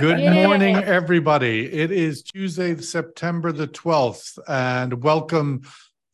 Good morning, everybody. It is Tuesday, September the 12th, and welcome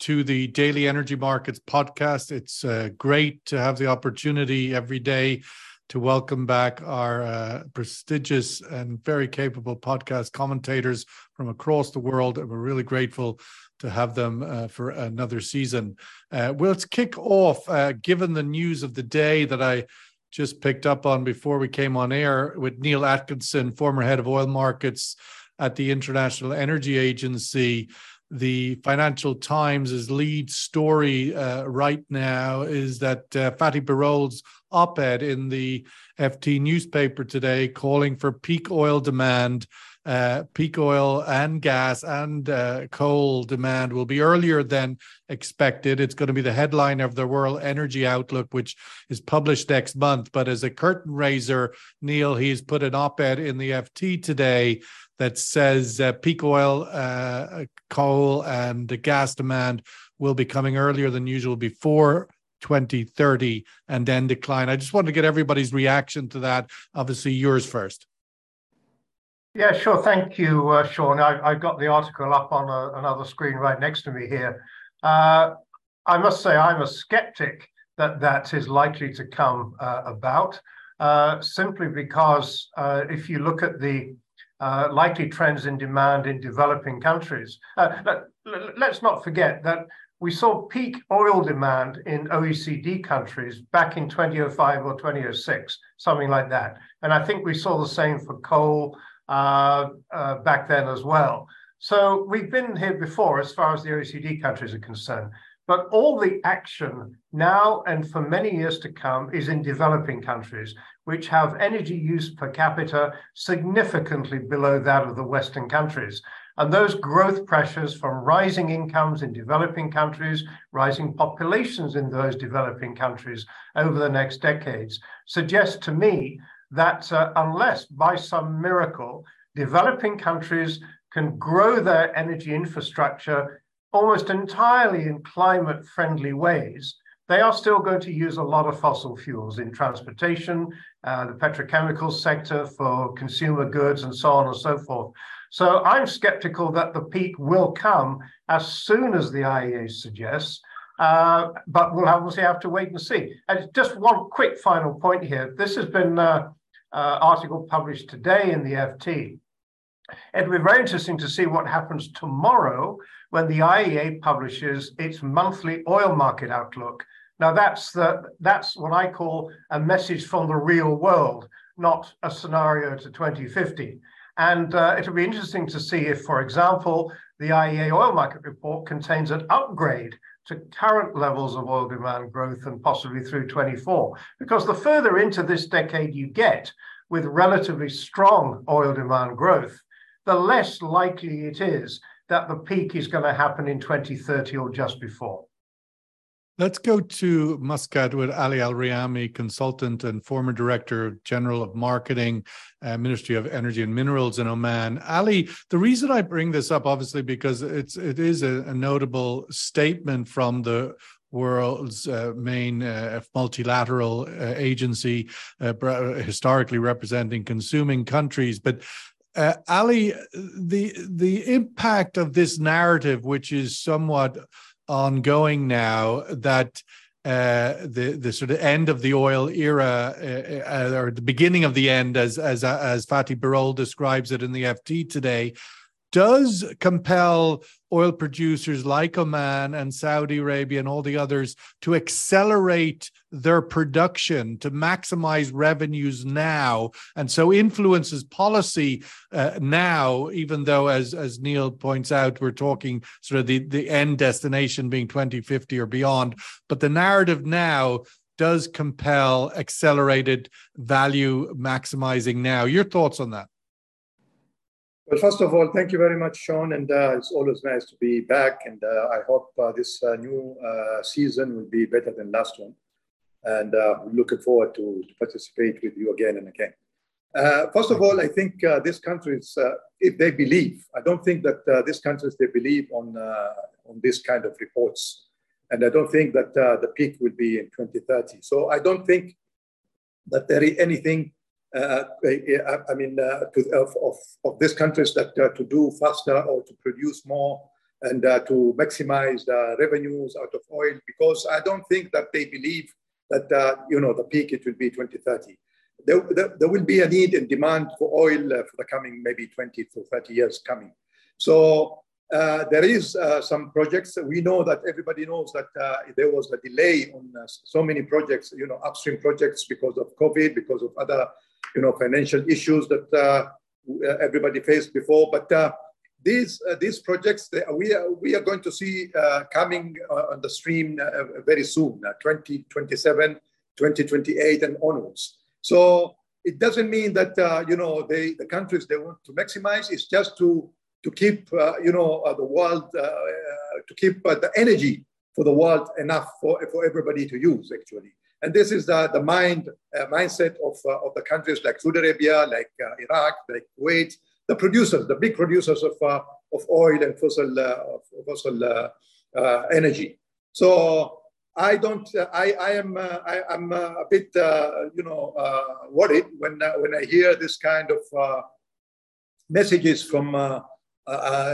to the Daily Energy Markets podcast. It's uh, great to have the opportunity every day to welcome back our uh, prestigious and very capable podcast commentators from across the world. And we're really grateful to have them uh, for another season. Uh, well, let's kick off, uh, given the news of the day that I just picked up on before we came on air with Neil Atkinson, former head of oil markets at the International Energy Agency. The Financial Times' lead story uh, right now is that uh, Fatih op ed in the FT newspaper today calling for peak oil demand uh, peak oil and gas and uh, coal demand will be earlier than expected. It's going to be the headline of the World Energy Outlook, which is published next month. But as a curtain raiser, Neil, he's put an op ed in the FT today that says uh, peak oil, uh, coal, and gas demand will be coming earlier than usual before 2030 and then decline. I just want to get everybody's reaction to that. Obviously, yours first. Yeah, sure. Thank you, uh, Sean. I, have got the article up on a, another screen right next to me here. Uh, I must say I'm a skeptic that that is likely to come uh, about, uh, simply because uh, if you look at the uh, likely trends in demand in developing countries, let, let's not forget that we saw peak oil demand in OECD countries back in 2005 or 2006, something like that. And I think we saw the same for coal, uh, uh, back then as well. So we've been here before as far as the OECD countries are concerned. But all the action now and for many years to come is in developing countries, which have energy use per capita significantly below that of the Western countries. And those growth pressures from rising incomes in developing countries, rising populations in those developing countries over the next decades suggest to me that uh, unless by some miracle developing countries can grow their energy infrastructure almost entirely in climate friendly ways, they are still going to use a lot of fossil fuels in transportation, uh, the petrochemical sector for consumer goods, and so on and so forth. So I'm skeptical that the peak will come as soon as the IEA suggests. Uh, but we'll obviously have to wait and see. And just one quick final point here. This has been uh, uh, article published today in the FT. It'll be very interesting to see what happens tomorrow when the IEA publishes its monthly oil market outlook. Now that's the that's what I call a message from the real world, not a scenario to 2050. And uh, it'll be interesting to see if, for example, the IEA oil market report contains an upgrade to current levels of oil demand growth and possibly through 24. Because the further into this decade you get with relatively strong oil demand growth, the less likely it is that the peak is going to happen in 2030 or just before. Let's go to Muscat with Ali Al Riyami, consultant and former director general of marketing, uh, Ministry of Energy and Minerals in Oman. Ali, the reason I bring this up, obviously, because it's it is a, a notable statement from the world's uh, main uh, multilateral uh, agency, uh, historically representing consuming countries, but. Uh, Ali, the the impact of this narrative, which is somewhat ongoing now that uh, the the sort of end of the oil era, uh, uh, or the beginning of the end, as as as Fatih Birol describes it in the FT today, does compel oil producers like Oman and Saudi Arabia and all the others to accelerate their production to maximize revenues now. And so influences policy uh, now even though as as Neil points out we're talking sort of the the end destination being 2050 or beyond but the narrative now does compel accelerated value maximizing now. Your thoughts on that well, first of all, thank you very much, Sean, and uh, it's always nice to be back. And uh, I hope uh, this uh, new uh, season will be better than last one. And uh, looking forward to, to, participate with you again and again. first of all, I think these countries, if they believe, I don't think that these countries they believe on on this kind of reports, and I don't think that the peak will be in 2030. So I don't think that there is anything uh, I mean, uh, to, of, of, of these countries that uh, to do faster or to produce more and uh, to maximize the revenues out of oil because I don't think that they believe that, uh, you know, the peak it will be 2030. There, there, there, will be a need and demand for oil uh, for the coming maybe 20 to 30 years coming. So uh, there is uh, some projects. We know that everybody knows that uh, there was a delay on so many projects, you know, upstream projects because of COVID, because of other, you know, financial issues that everybody faced before. But these uh, these projects we are we are going to see uh, coming uh, on the stream uh, very soon 2027 2028 and onwards so it doesn't mean that uh, you know they the countries they want to maximize it's just to to keep uh, you know the world to keep the energy for the world enough for, for everybody to use actually and this is the, the mind uh, mindset of, uh, of the countries like Saudi Arabia like uh, Iraq like Kuwait the producers, the big producers of, uh, of oil and fossil, uh, fossil uh, uh, energy. So I don't, I, I am, I, am a bit, you know, worried when, when I hear this kind of messages from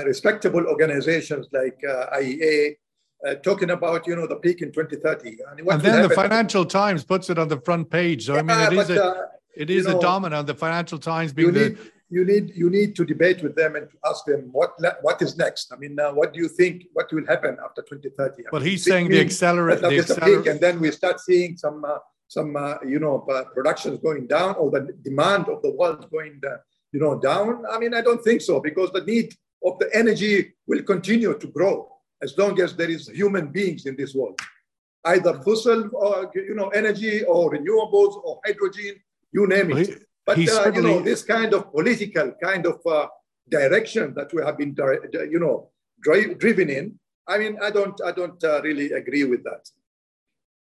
respectable organizations like IEA, uh, talking about you know the peak in 2030 and, and then the financial times puts it on the front page so yeah, i mean it is but, a uh, it is a dominant the financial times being the, need, you need you need to debate with them and to ask them what what is next. I mean, uh, what do you think? What will happen after 2030? Well, he's saying the accelerate the acceler- and then we start seeing some uh, some uh, you know uh, productions going down or the demand of the world going you know down. I mean, I don't think so because the need of the energy will continue to grow as long as there is human beings in this world, either fossil or you know energy or renewables or hydrogen, you name it. Well, he- but uh, you know, this kind of political kind of uh, direction that we have been, you know, drive, driven in. I mean, I don't, I don't uh, really agree with that.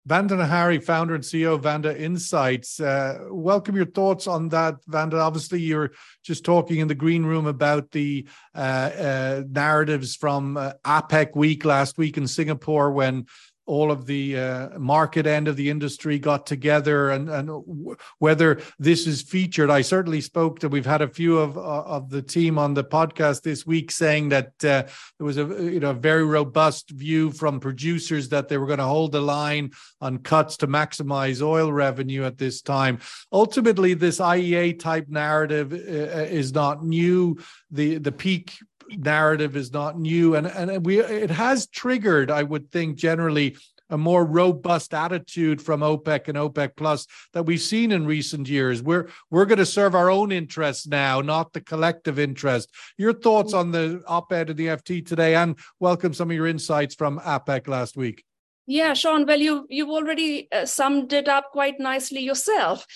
Vandana Hari, founder and CEO of Vanda Insights. Uh, welcome your thoughts on that, Vanda. Obviously, you're just talking in the green room about the uh, uh, narratives from APPEC week last week in Singapore when all of the uh, market end of the industry got together and, and w- whether this is featured. I certainly spoke to, we've had a few of, uh, of the team on the podcast this week saying that uh, there was a you know very robust view from producers that they were going to hold the line on cuts to maximize oil revenue at this time. Ultimately, this IEA type narrative uh, is not new. The, the peak narrative is not new and and we it has triggered i would think generally a more robust attitude from OPEC and OPEC plus that we've seen in recent years. We're we're going to serve our own interests now, not the collective interest. Your thoughts on the op-ed in the FT today, and welcome some of your insights from APPEC last week. Yeah, Sean. Well, you you've already uh, summed it up quite nicely yourself.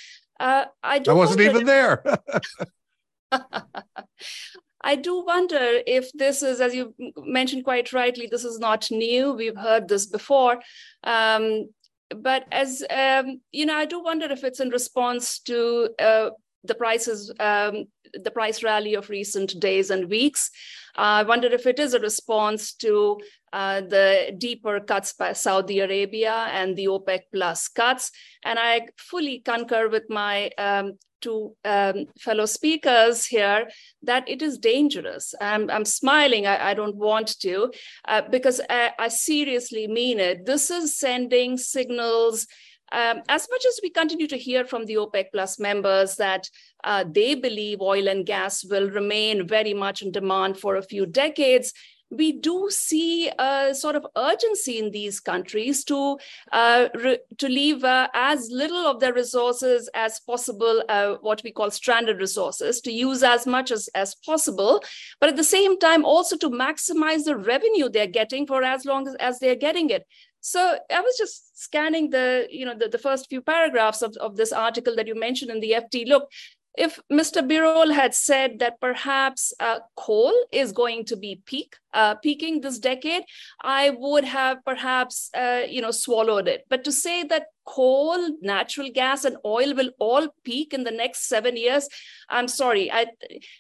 Uh, I, I wasn't even there. I do wonder if this is, as you mentioned quite rightly, this is not new. We've heard this before. Um, but as um, you know, I do wonder if it's in response to uh, the prices, um, the price rally of recent days and weeks. Uh, I wonder if it is a response to uh, the deeper cuts by Saudi Arabia and the OPEC plus cuts. And I fully concur with my um, two um, fellow speakers here that it is dangerous. I'm, I'm smiling, I, I, don't want to, uh, because I, I seriously mean it. This is sending signals um, as much as we continue to hear from the OPEC Plus members that uh, they believe oil and gas will remain very much in demand for a few decades, we do see a sort of urgency in these countries to uh, re- to leave uh, as little of their resources as possible, uh, what we call stranded resources, to use as much as, as possible, but at the same time also to maximize the revenue they're getting for as long as, as they're getting it. So I was just scanning the, you know, the, the first few paragraphs of, of this article that you mentioned in the FT. Look, if Mr. Birol had said that perhaps uh, coal is going to be peak, uh, peaking this decade, I would have perhaps, uh, you know, swallowed it. But to say that coal, natural gas, and oil will all peak in the next seven years, I'm sorry. I,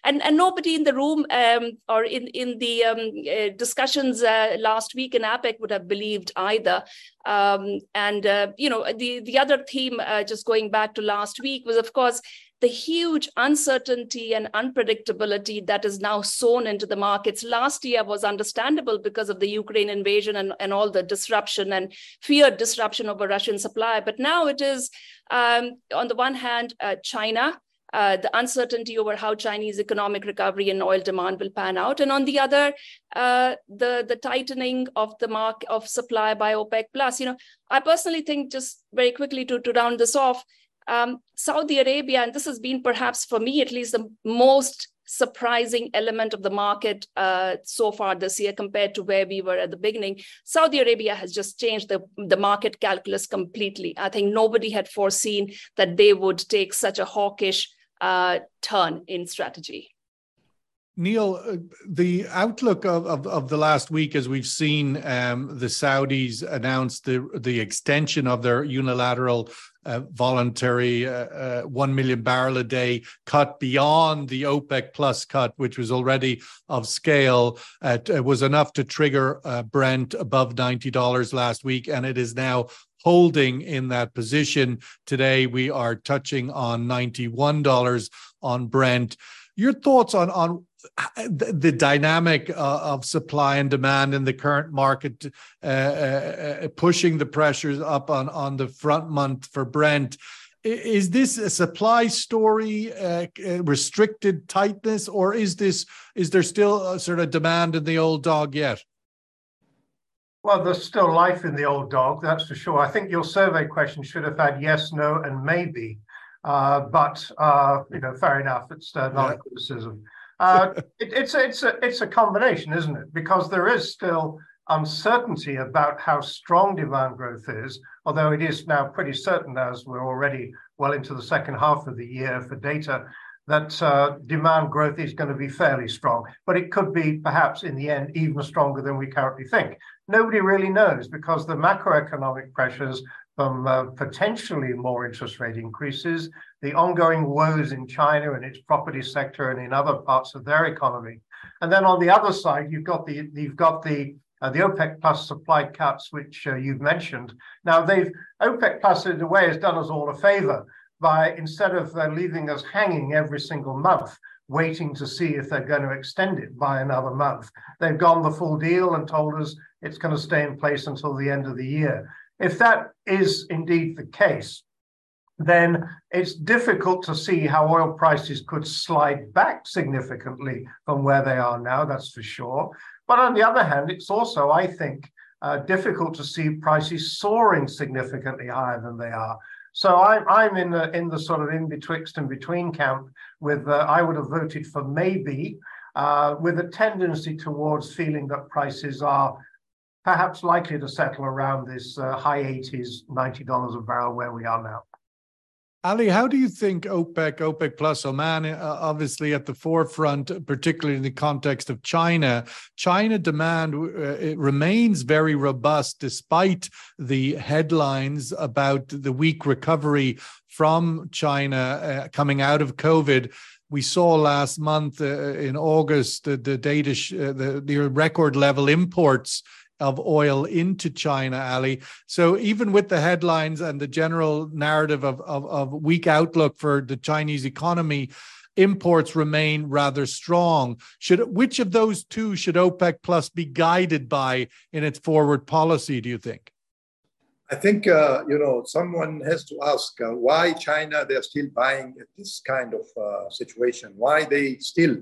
and, and nobody in the room um, or in, in the um, uh, discussions uh, last week in APPEC would have believed either. Um, and, uh, you know, the, the other theme, just going back to last week, was, of course, the huge uncertainty and unpredictability that is now sown into the markets. Last year was understandable because of the Ukraine invasion and, and all the disruption and feared disruption over Russian supply. But now it is, um, on the one hand, uh, China. Uh, the uncertainty over how Chinese economic recovery and oil demand will pan out, and on the other, uh, the the tightening of the mark of supply by OPEC plus. You know, I personally think just very quickly to to round this off, um, Saudi Arabia, and this has been perhaps for me at least the most surprising element of the market uh, so far this year compared to where we were at the beginning. Saudi Arabia has just changed the, the market calculus completely. I think nobody had foreseen that they would take such a hawkish uh, turn in strategy. Neil, uh, the outlook of, of, of, the last week, as we've seen um, the Saudis announce the, the extension of their unilateral uh, voluntary uh, uh, 1 million barrel a day cut beyond the OPEC plus cut, which was already of scale, it was enough to trigger uh, Brent above $90 last week. And it is now holding in that position. Today, we are touching on $91 on Brent. Your thoughts on, on the, the dynamic uh, of supply and demand in the current market, uh, uh, uh, pushing the pressures up on, on the front month for Brent. Is this a supply story, uh, restricted tightness, or is this is there still a sort of demand in the old dog yet? Well, there's still life in the old dog, that's for sure. I think your survey question should have had yes, no, and maybe. Uh, but uh, you know, fair enough. It's uh, not yeah. a criticism. Uh, it, it's it's a it's a combination, isn't it? Because there is still uncertainty about how strong demand growth is, although it is now pretty certain, as we're already well into the second half of the year for data, that uh, demand growth is going to be fairly strong. But it could be perhaps in the end even stronger than we currently think. Nobody really knows because the macroeconomic pressures from uh, potentially more interest rate increases, the ongoing woes in China and its property sector and in other parts of their economy. And then on the other side, you've got the you've got the uh, the OPEC plus supply cuts, which uh, you've mentioned. Now, they've OPEC plus in a way has done us all a favor by instead of uh, leaving us hanging every single month, waiting to see if they're going to extend it by another month, they've gone the full deal and told us it's going to stay in place until the end of the year. If that is indeed the case, then it's difficult to see how oil prices could slide back significantly from where they are now, that's for sure. But on the other hand, it's also, I think, uh, difficult to see prices soaring significantly higher than they are. So I'm, I'm in the in the sort of in betwixt and between camp. With uh, I would have voted for maybe, uh, with a tendency towards feeling that prices are perhaps likely to settle around this uh, high 80s, $90 a barrel where we are now. Ali, how do you think OPEC, OPEC plus Oman, uh, obviously at the forefront, particularly in the context of China, China demand uh, remains very robust despite the headlines about the weak recovery from China uh, coming out of COVID. We saw last month uh, in August the, the data, sh- uh, the, the record level imports of oil into China, Ali. So even with the headlines and the general narrative of, of, of weak outlook for the Chinese economy, imports remain rather strong. Should which of those two should OPEC Plus be guided by in its forward policy? Do you think? I think uh, you know someone has to ask uh, why China they're still buying at this kind of uh, situation. Why they still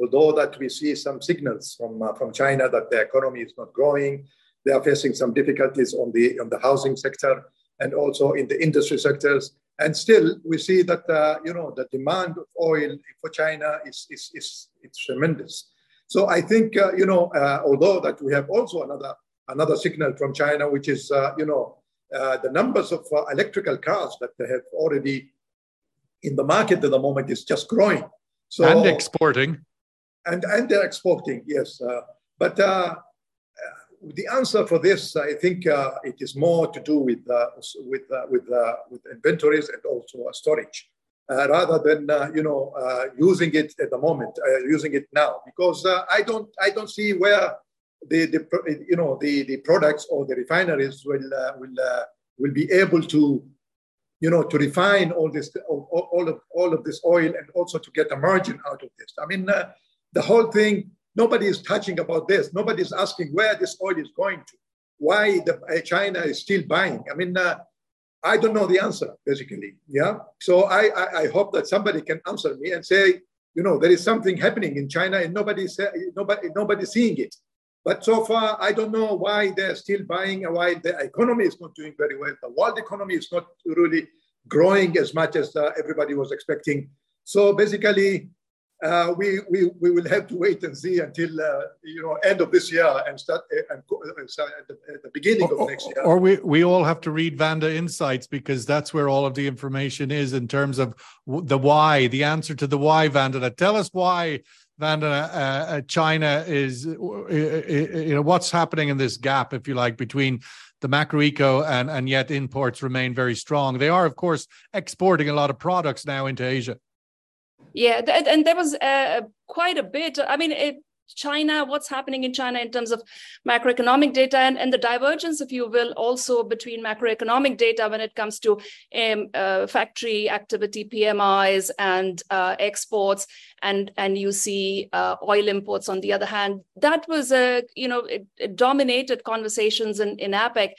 although that we see some signals from, uh, from China that the economy is not growing, they are facing some difficulties on the, on the housing sector and also in the industry sectors. And still, we see that uh, you know the demand of oil for China is, is, is it's tremendous. So I think uh, you know uh, although that we have also another another signal from China, which is uh, you know uh, the numbers of electrical cars that they have already in the market at the moment is just growing. So, and exporting and, and they're exporting, yes. Uh, but uh, the answer for this, I think uh, it is more to do with, with, with, with inventories and also storage. Uh, rather than uh, you know uh, using it at the moment, using it now, because I don't I don't see where the, the you know the, the products or the refineries will will will be able to you know, to refine all this, all, all of all of this oil, and also to get a margin out of this. I mean, uh, the whole thing. Nobody is touching about this. Nobody is asking where this oil is going to. Why the, uh, China is still buying. I mean, uh, I don't know the answer, basically. Yeah. So I, I, I, hope that somebody can answer me and say, you know, there is something happening in China and nobody's, nobody, nobody's seeing it. But so far, I don't know why they're still buying and why the economy is not doing very well. The world economy is not really growing as much as uh, everybody was expecting. So basically, uh, we, we, we will have to wait and see until uh, you know end of this year and start uh, and uh, at, the, at the beginning of next year. Or we we all have to read Vanda Insights because that's where all of the information is in terms of the why, the answer to the why. Vanda, tell us why. Vanda, uh, uh, China is, you know, what's happening in this gap, if you like, between the macro eco and, and yet imports remain very strong. They are, of course, exporting a lot of products now into Asia. Yeah, and there was uh, quite a bit. I mean, it, China, what's happening in China in terms of macroeconomic data and, and the divergence, if you will, also between macroeconomic data when it comes to um, uh, factory activity, PMIs, and uh, exports, and and you see uh, oil imports on the other hand. That was a you know it, it dominated conversations in in APPEC.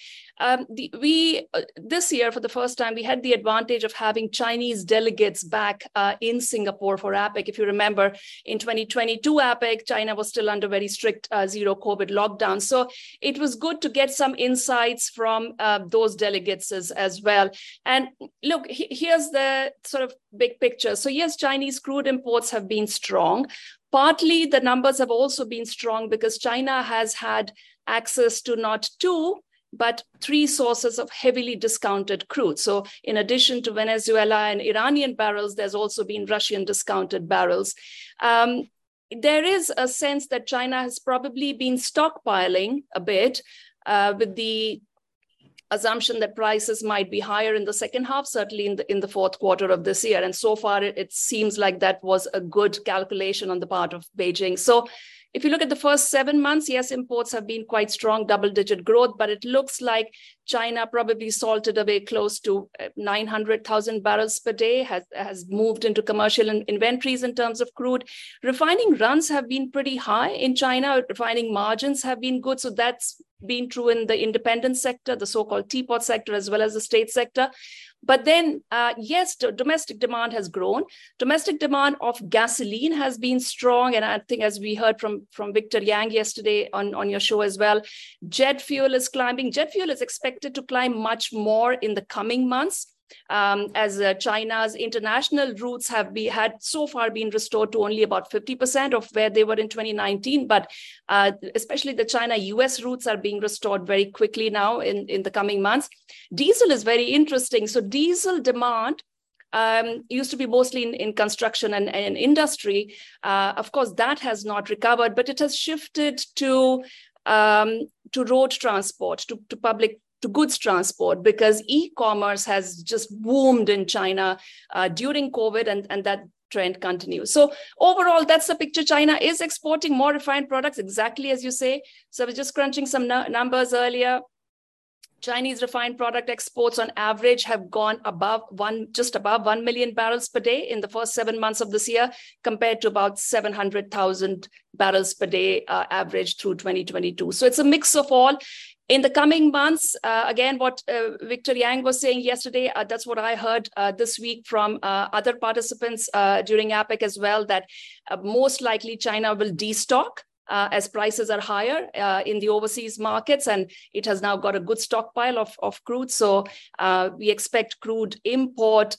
Um, the, we uh, this year for the first time we had the advantage of having Chinese delegates back uh, in Singapore for APPEC. If you remember, in 2022 APPEC, China was still under very strict uh, zero COVID lockdown. So it was good to get some insights from uh, those delegates as, as well. And look, here's the sort of big picture. So yes, Chinese crude imports have been strong. Partly the numbers have also been strong because China has had access to not two, but three sources of heavily discounted crude. So, in addition to Venezuela and Iranian barrels, there's also been Russian discounted barrels. Um, there is a sense that China has probably been stockpiling a bit uh, with the assumption that prices might be higher in the second half, certainly in the in the fourth quarter of this year. And so far, it, it seems like that was a good calculation on the part of Beijing. So if you look at the first seven months, yes, imports have been quite strong, double digit growth, but it looks like China probably salted away close to uh, 900,000 barrels per day, has, has moved into commercial in inventories in terms of crude. Refining runs have been pretty high in China. Refining margins have been good. So that's been true in the independent sector, the so called teapot sector, as well as the state sector. But then, uh, yes, domestic demand has grown. Domestic demand of gasoline has been strong. And I think, as we heard from, from Victor Yang yesterday on, on your show as well, jet fuel is climbing. Jet fuel is expected to climb much more in the coming months um, as uh, China's international routes have be, had so far been restored to only about 50% of where they were in 2019. But uh, especially the China US routes are being restored very quickly now in, in the coming months. Diesel is very interesting. So, diesel demand um, used to be mostly in, in construction and, and industry. Uh, of course, that has not recovered, but it has shifted to um, to road transport, to, to public to goods transport because e-commerce has just boomed in China uh, during COVID, and, and that trend continues. So overall, that's the picture. China is exporting more refined products, exactly as you say. So I was just crunching some numbers earlier. Chinese refined product exports on average have gone above one, just above 1 million barrels per day in the first seven months of this year, compared to about 700,000 barrels per day uh, average through 2022. So it's a mix of all in the coming months, uh, again, what uh, Victor Yang was saying yesterday, uh, that's what I heard uh, this week from uh, other participants uh, during APPEC as well, that most likely China will destock. as prices are higher in the overseas markets, and it has now got a good stockpile of, of crude. So we expect crude import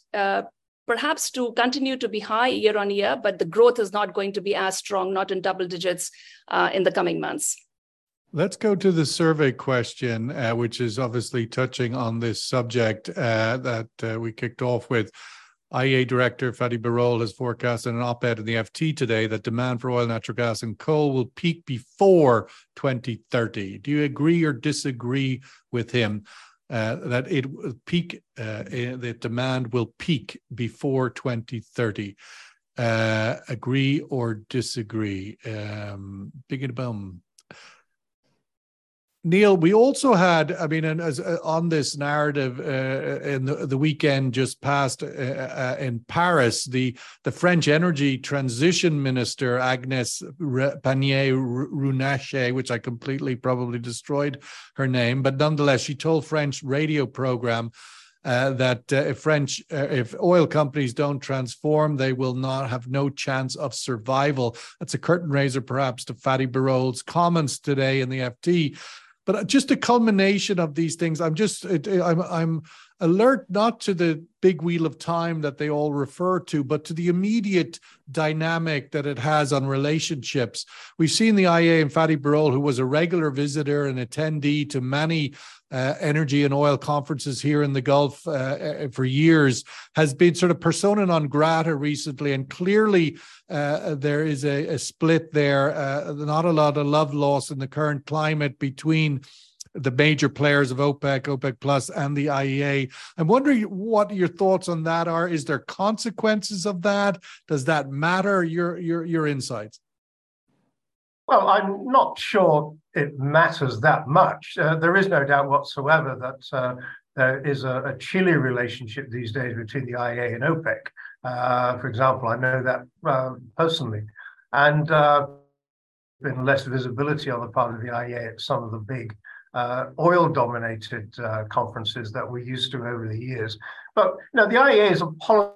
perhaps to continue to be high year on year, but the growth is not going to be as strong, not in double digits in the coming months. Let's go to the survey question, uh, which is obviously touching on this subject uh, that uh, we kicked off with. IEA Director Fatih Birol has forecast in an op ed in the FT today that demand for oil, natural gas, and coal will peak before 2030. Do you agree or disagree with him uh, that it peak, uh, the demand will peak before 2030? Uh, agree or disagree? Um, big bum. Neil, we also had, I mean, and as uh, on this narrative uh, in the, the weekend just passed uh, uh, in Paris, the the French energy transition minister Agnes Pannier Runacher, which I completely probably destroyed her name, but nonetheless, she told French radio program uh, that uh, if French, uh, if oil companies don't transform, they will not have no chance of survival. That's a curtain raiser, perhaps, to Fatih Birol's comments today in the FT. But uh, just a culmination of these things. I'm just I'm I'm alert not to the big wheel of time that they all refer to, but to the immediate dynamic that it has on relationships. We've seen the IEA and Fatih Birol, who was a regular visitor and attendee to many uh, energy and oil conferences here in the Gulf uh, uh, for years, has been sort of persona non grata recently. And clearly, uh, there is a, a split there, uh, not a lot of love lost in the current climate between the major players of OPEC, OPEC Plus, and the IEA. I'm wondering what your thoughts on that are. Is there consequences of that? Does that matter? Your your your insights. Well, I'm not sure it matters that much. Uh, there is no doubt whatsoever that uh, there is a, a, chilly relationship these days between the IEA and OPEC. Uh, for example, I know that um, personally. And uh, been less visibility on the part of the IEA at some of the big uh, oil-dominated uh, conferences that we're used to over the years. But you know, the IEA is a policy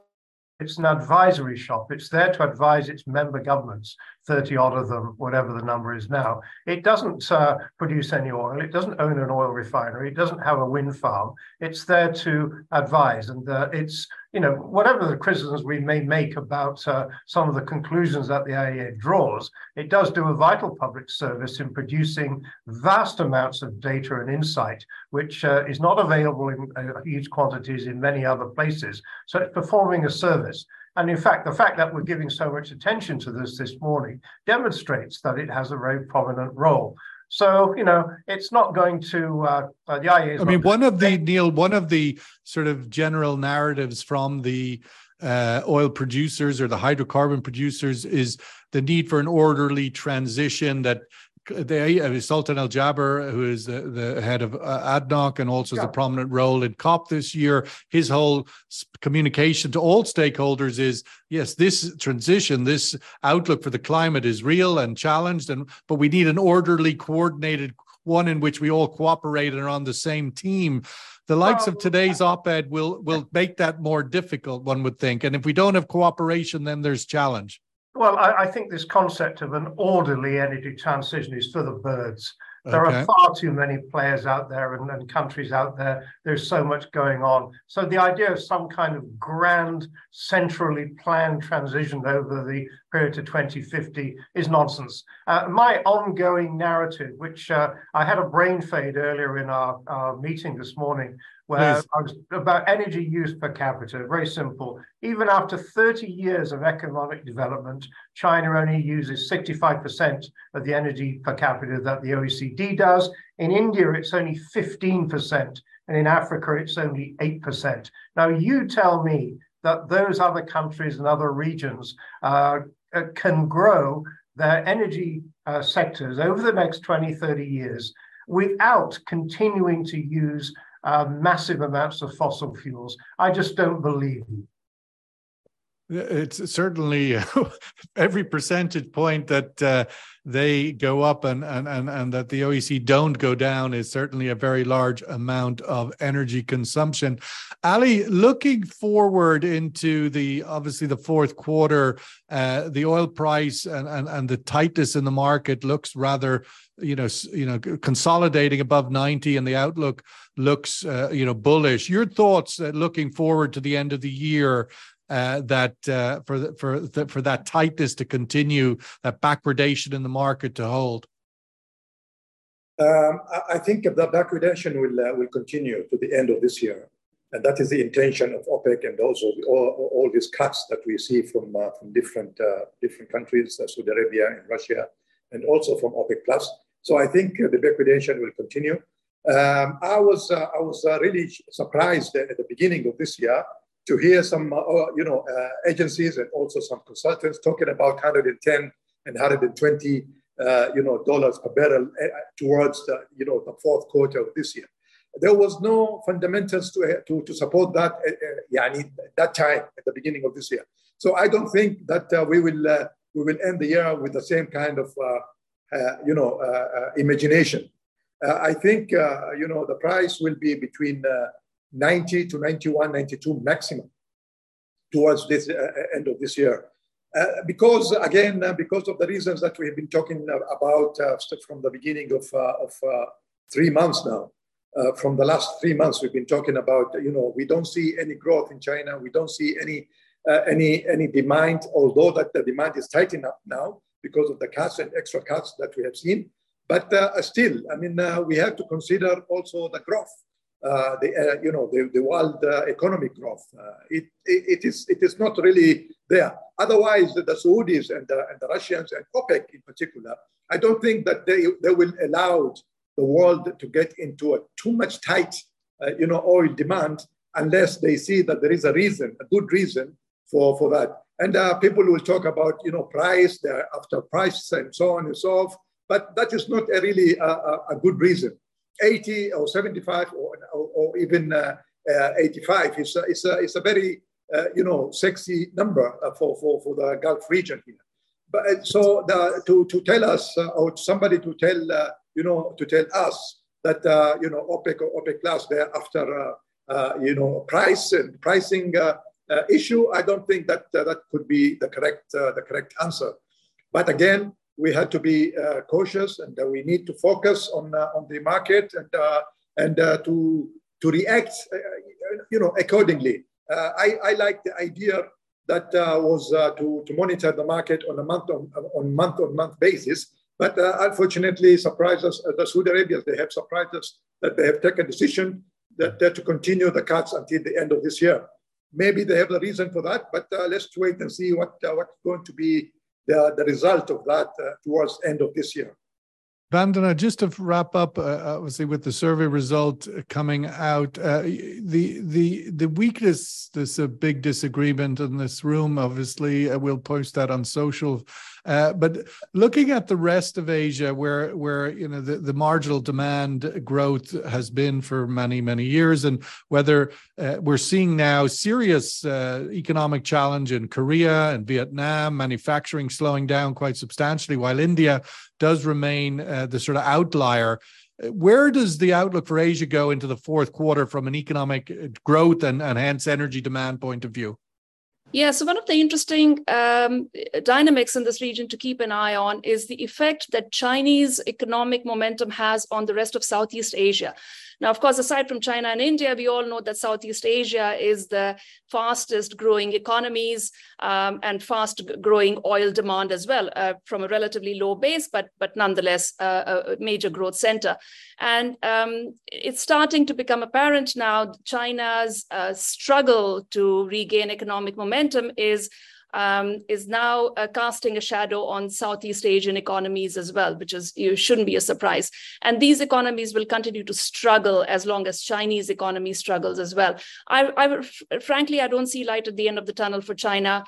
it's an advisory shop. It's there to advise its member governments, 30 odd of them, whatever the number is now. It doesn't uh, produce any oil. It doesn't own an oil refinery. It doesn't have a wind farm. It's there to advise. And uh, it's, you know, whatever the criticisms we may make about uh, some of the conclusions that the IEA draws, it does do a vital public service in producing vast amounts of data and insight, which uh, is not available in uh, huge quantities in many other places. So it's performing a service. And in fact, the fact that we're giving so much attention to this this morning demonstrates that it has a very prominent role. So you know, it's not going to. Uh, uh, the IEA. I mean, one of the Neil, one of the sort of general narratives from the uh, oil producers or the hydrocarbon producers is the need for an orderly transition that they uh, Sultan Al Jaber, who is the, the head of uh, ADNOC and also yeah. has a prominent role in COP this year. His whole communication to all stakeholders is yes, this transition, this outlook for the climate is real and challenged, and but we need an orderly, coordinated one in which we all cooperate and are on the same team. The likes of today's op-ed will will make that more difficult, one would think. And if we don't have cooperation, then there's challenge. Well, I, I, think this concept of an orderly energy transition is for the birds. There okay. are far too many players out there and, and, countries out there. There's so much going on. So the idea of some kind of grand, centrally planned transition over the period to 2050 is nonsense. Uh, my ongoing narrative, which uh, I had a brain fade earlier in our, our meeting this morning, where I was about energy use per capita, very simple. Even after 30 years of economic development, China only uses 65% of the energy per capita that the OECD does. In India, it's only 15%, and in Africa, it's only 8%. Now, you tell me that those other countries and other regions uh, uh can grow their energy uh, sectors over the next 20, 30 years without continuing to use uh, massive amounts of fossil fuels. I just don't believe you. It's certainly every percentage point that uh, they go up and, and, and, and that the OEC don't go down is certainly a very large amount of energy consumption. Ali, looking forward into the obviously the fourth quarter, uh, the oil price and, and, and the tightness in the market looks rather you know you know consolidating above 90 and the outlook looks uh, you know bullish your thoughts uh, looking forward to the end of the year uh, that uh, for the, for the, for that tightness to continue, that backwardation in the market to hold? Um, I think the backwardation will uh, will continue to the end of this year, and that is the intention of OPEC and also the, all, all these cuts that we see from uh, from different uh, different countries, uh, Saudi Arabia and Russia, and also from OPEC plus. So I think the backwardation will continue. Um, I was I was really surprised at the beginning of this year to hear some, uh, uh, you know, uh, agencies and also some consultants talking about 110 and 120 uh, you know, dollars per barrel towards the, you know, the fourth quarter of this year. There was no fundamentals to, to, to support that uh, that time at the beginning of this year. So I don't think that uh, we will uh, we will end the year with the same kind of you know imagination. I think you know the price will be between 90 to 91, 92 maximum towards this uh, uh, end of this year. Uh, because again, uh, because of the reasons that we have been talking uh, about uh, from the beginning of, of three months now. from the last three months, we've been talking about, you know, we don't see any growth in China. We don't see any any any demand, although that the demand is tightening up now because of the cuts and extra cuts that we have seen. But still, I mean, we have to consider also the growth uh, the uh, you know the, the world uh, economic growth. It, it, it is it is not really there. Otherwise, the, Saudis and the, and the Russians and OPEC in particular, I don't think that they, they will allow the world to get into a too much tight you know oil demand unless they see that there is a reason, a good reason for, for that. And uh, people will talk about, you know, price, after price and so on and so forth. But that is not a really a, a, good reason. 80 or 75 or, or, even uh, uh, 85 is a, is a, very, uh, you know, sexy number uh, for, for, for the Gulf region here. But uh, so the, to, to tell us or somebody to tell, you know, to tell us that, you know, OPEC or OPEC plus there after, you know, price and pricing issue, I don't think that that could be the correct, the correct answer. But again, we had to be uh, cautious and uh, we need to focus on uh, on the market and and to to react, uh, uh, you know, accordingly. Uh, I, I like the idea that was to, to monitor the market on a month on, on month on month basis. But unfortunately, surprised us, the Saudi Arabians, they have surprised us that they have taken a decision that, that to continue the cuts until the end of this year. Maybe they have a reason for that, but uh, let's wait and see what uh, what's going to be the, the result of that uh, towards end of this year. Vandana, just to wrap up, uh, obviously with the survey result coming out, uh, the the the weakness. There's a big disagreement in this room. Obviously, uh, we'll post that on social uh, but looking at the rest of Asia, where where you know the, the marginal demand growth has been for many many years, and whether uh, we're seeing now serious uh, economic challenge in Korea and Vietnam, manufacturing slowing down quite substantially, while India does remain uh, the sort of outlier. Where does the outlook for Asia go into the fourth quarter from an economic uh, growth and, and hence energy demand point of view? Yeah, so one of the interesting um, dynamics in this region to keep an eye on is the effect that Chinese economic momentum has on the rest of Southeast Asia. Now, of course, aside from China and India, we all know that Southeast Asia is the fastest growing economies um, and fast growing oil demand as well uh, from a relatively low base, but, but nonetheless uh, a major growth center. And um, it's starting to become apparent now China's uh, struggle to regain economic momentum is um, is now uh, casting a shadow on Southeast Asian economies as well, which is you shouldn't be a surprise. And these economies will continue to struggle as long as Chinese economy struggles as well. I, I frankly, I don't see light at the end of the tunnel for China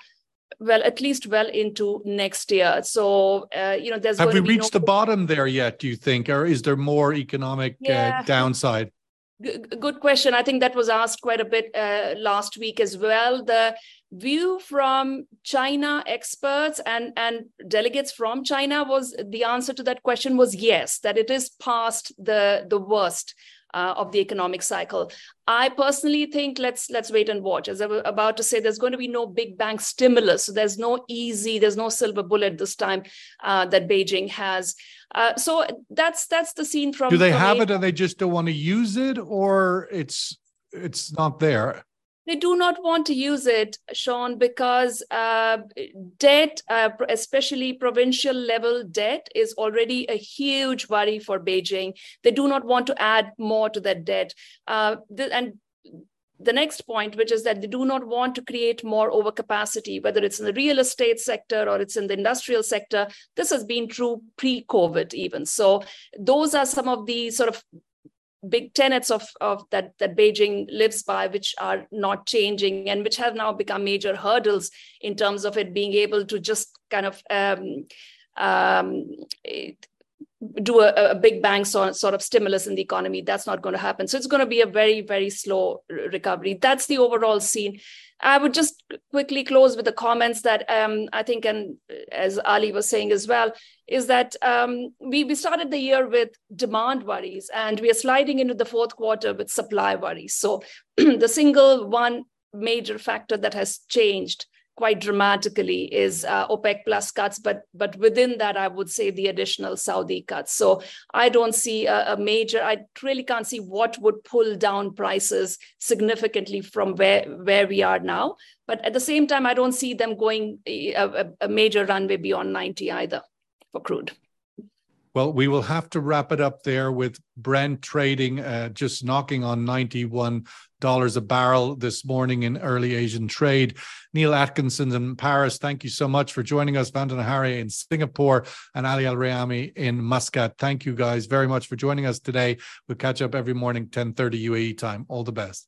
well at least well into next year so uh, you know there's have we reached no- the bottom there yet do you think or is there more economic uh, yeah. uh, downside good question i think that was asked quite a bit uh, last week as well the view from China experts and, and delegates from China was the answer to that question was yes, that it is past the, the worst. Uh, of the economic cycle. I personally think let's let's wait and watch. As I was about to say, there's going to be no big bang stimulus. So there's no easy, there's no silver bullet this time uh, that Beijing has. Uh, so that's that's the scene from. Do they from have it and they just don't want to use it, or it's it's not there? They do not want to use it, Sean, because uh, debt, uh, especially provincial level debt, is already a huge worry for Beijing. They do not want to add more to that debt. Uh, th- and the next point, which is that they do not want to create more overcapacity, whether it's in the real estate sector or it's in the industrial sector. This has been true pre COVID, even. So, those are some of the sort of big tenets of, of that, that Beijing lives by, which are not changing and which have now become major hurdles in terms of it being able to just kind of um, um, do a, a, big bang sort, sort of stimulus in the economy. That's not going to happen. So it's going to be a very, very slow recovery. That's the overall scene. I would just quickly close with the comments that um, I think, and as Ali was saying as well, is that um, we, we started the year with demand worries and we are sliding into the fourth quarter with supply worries. So the single one major factor that has changed quite dramatically is uh, OPEC plus cuts, but but within that, I would say the additional Saudi cuts. So I don't see a, a, major. I really can't see what would pull down prices significantly from where where we are now. But at the same time, I don't see them going a, a, major runway beyond 90 either for crude. Well, we will have to wrap it up there with Brent trading uh, just knocking on 91 dollars a barrel this morning in early Asian trade. Neil Atkinson in Paris, thank you so much for joining us. Vandana Hari in Singapore and Ali Al Riyami in Muscat. Thank you guys very much for joining us today. We'll catch up every morning, 10:30 UAE time. All the best.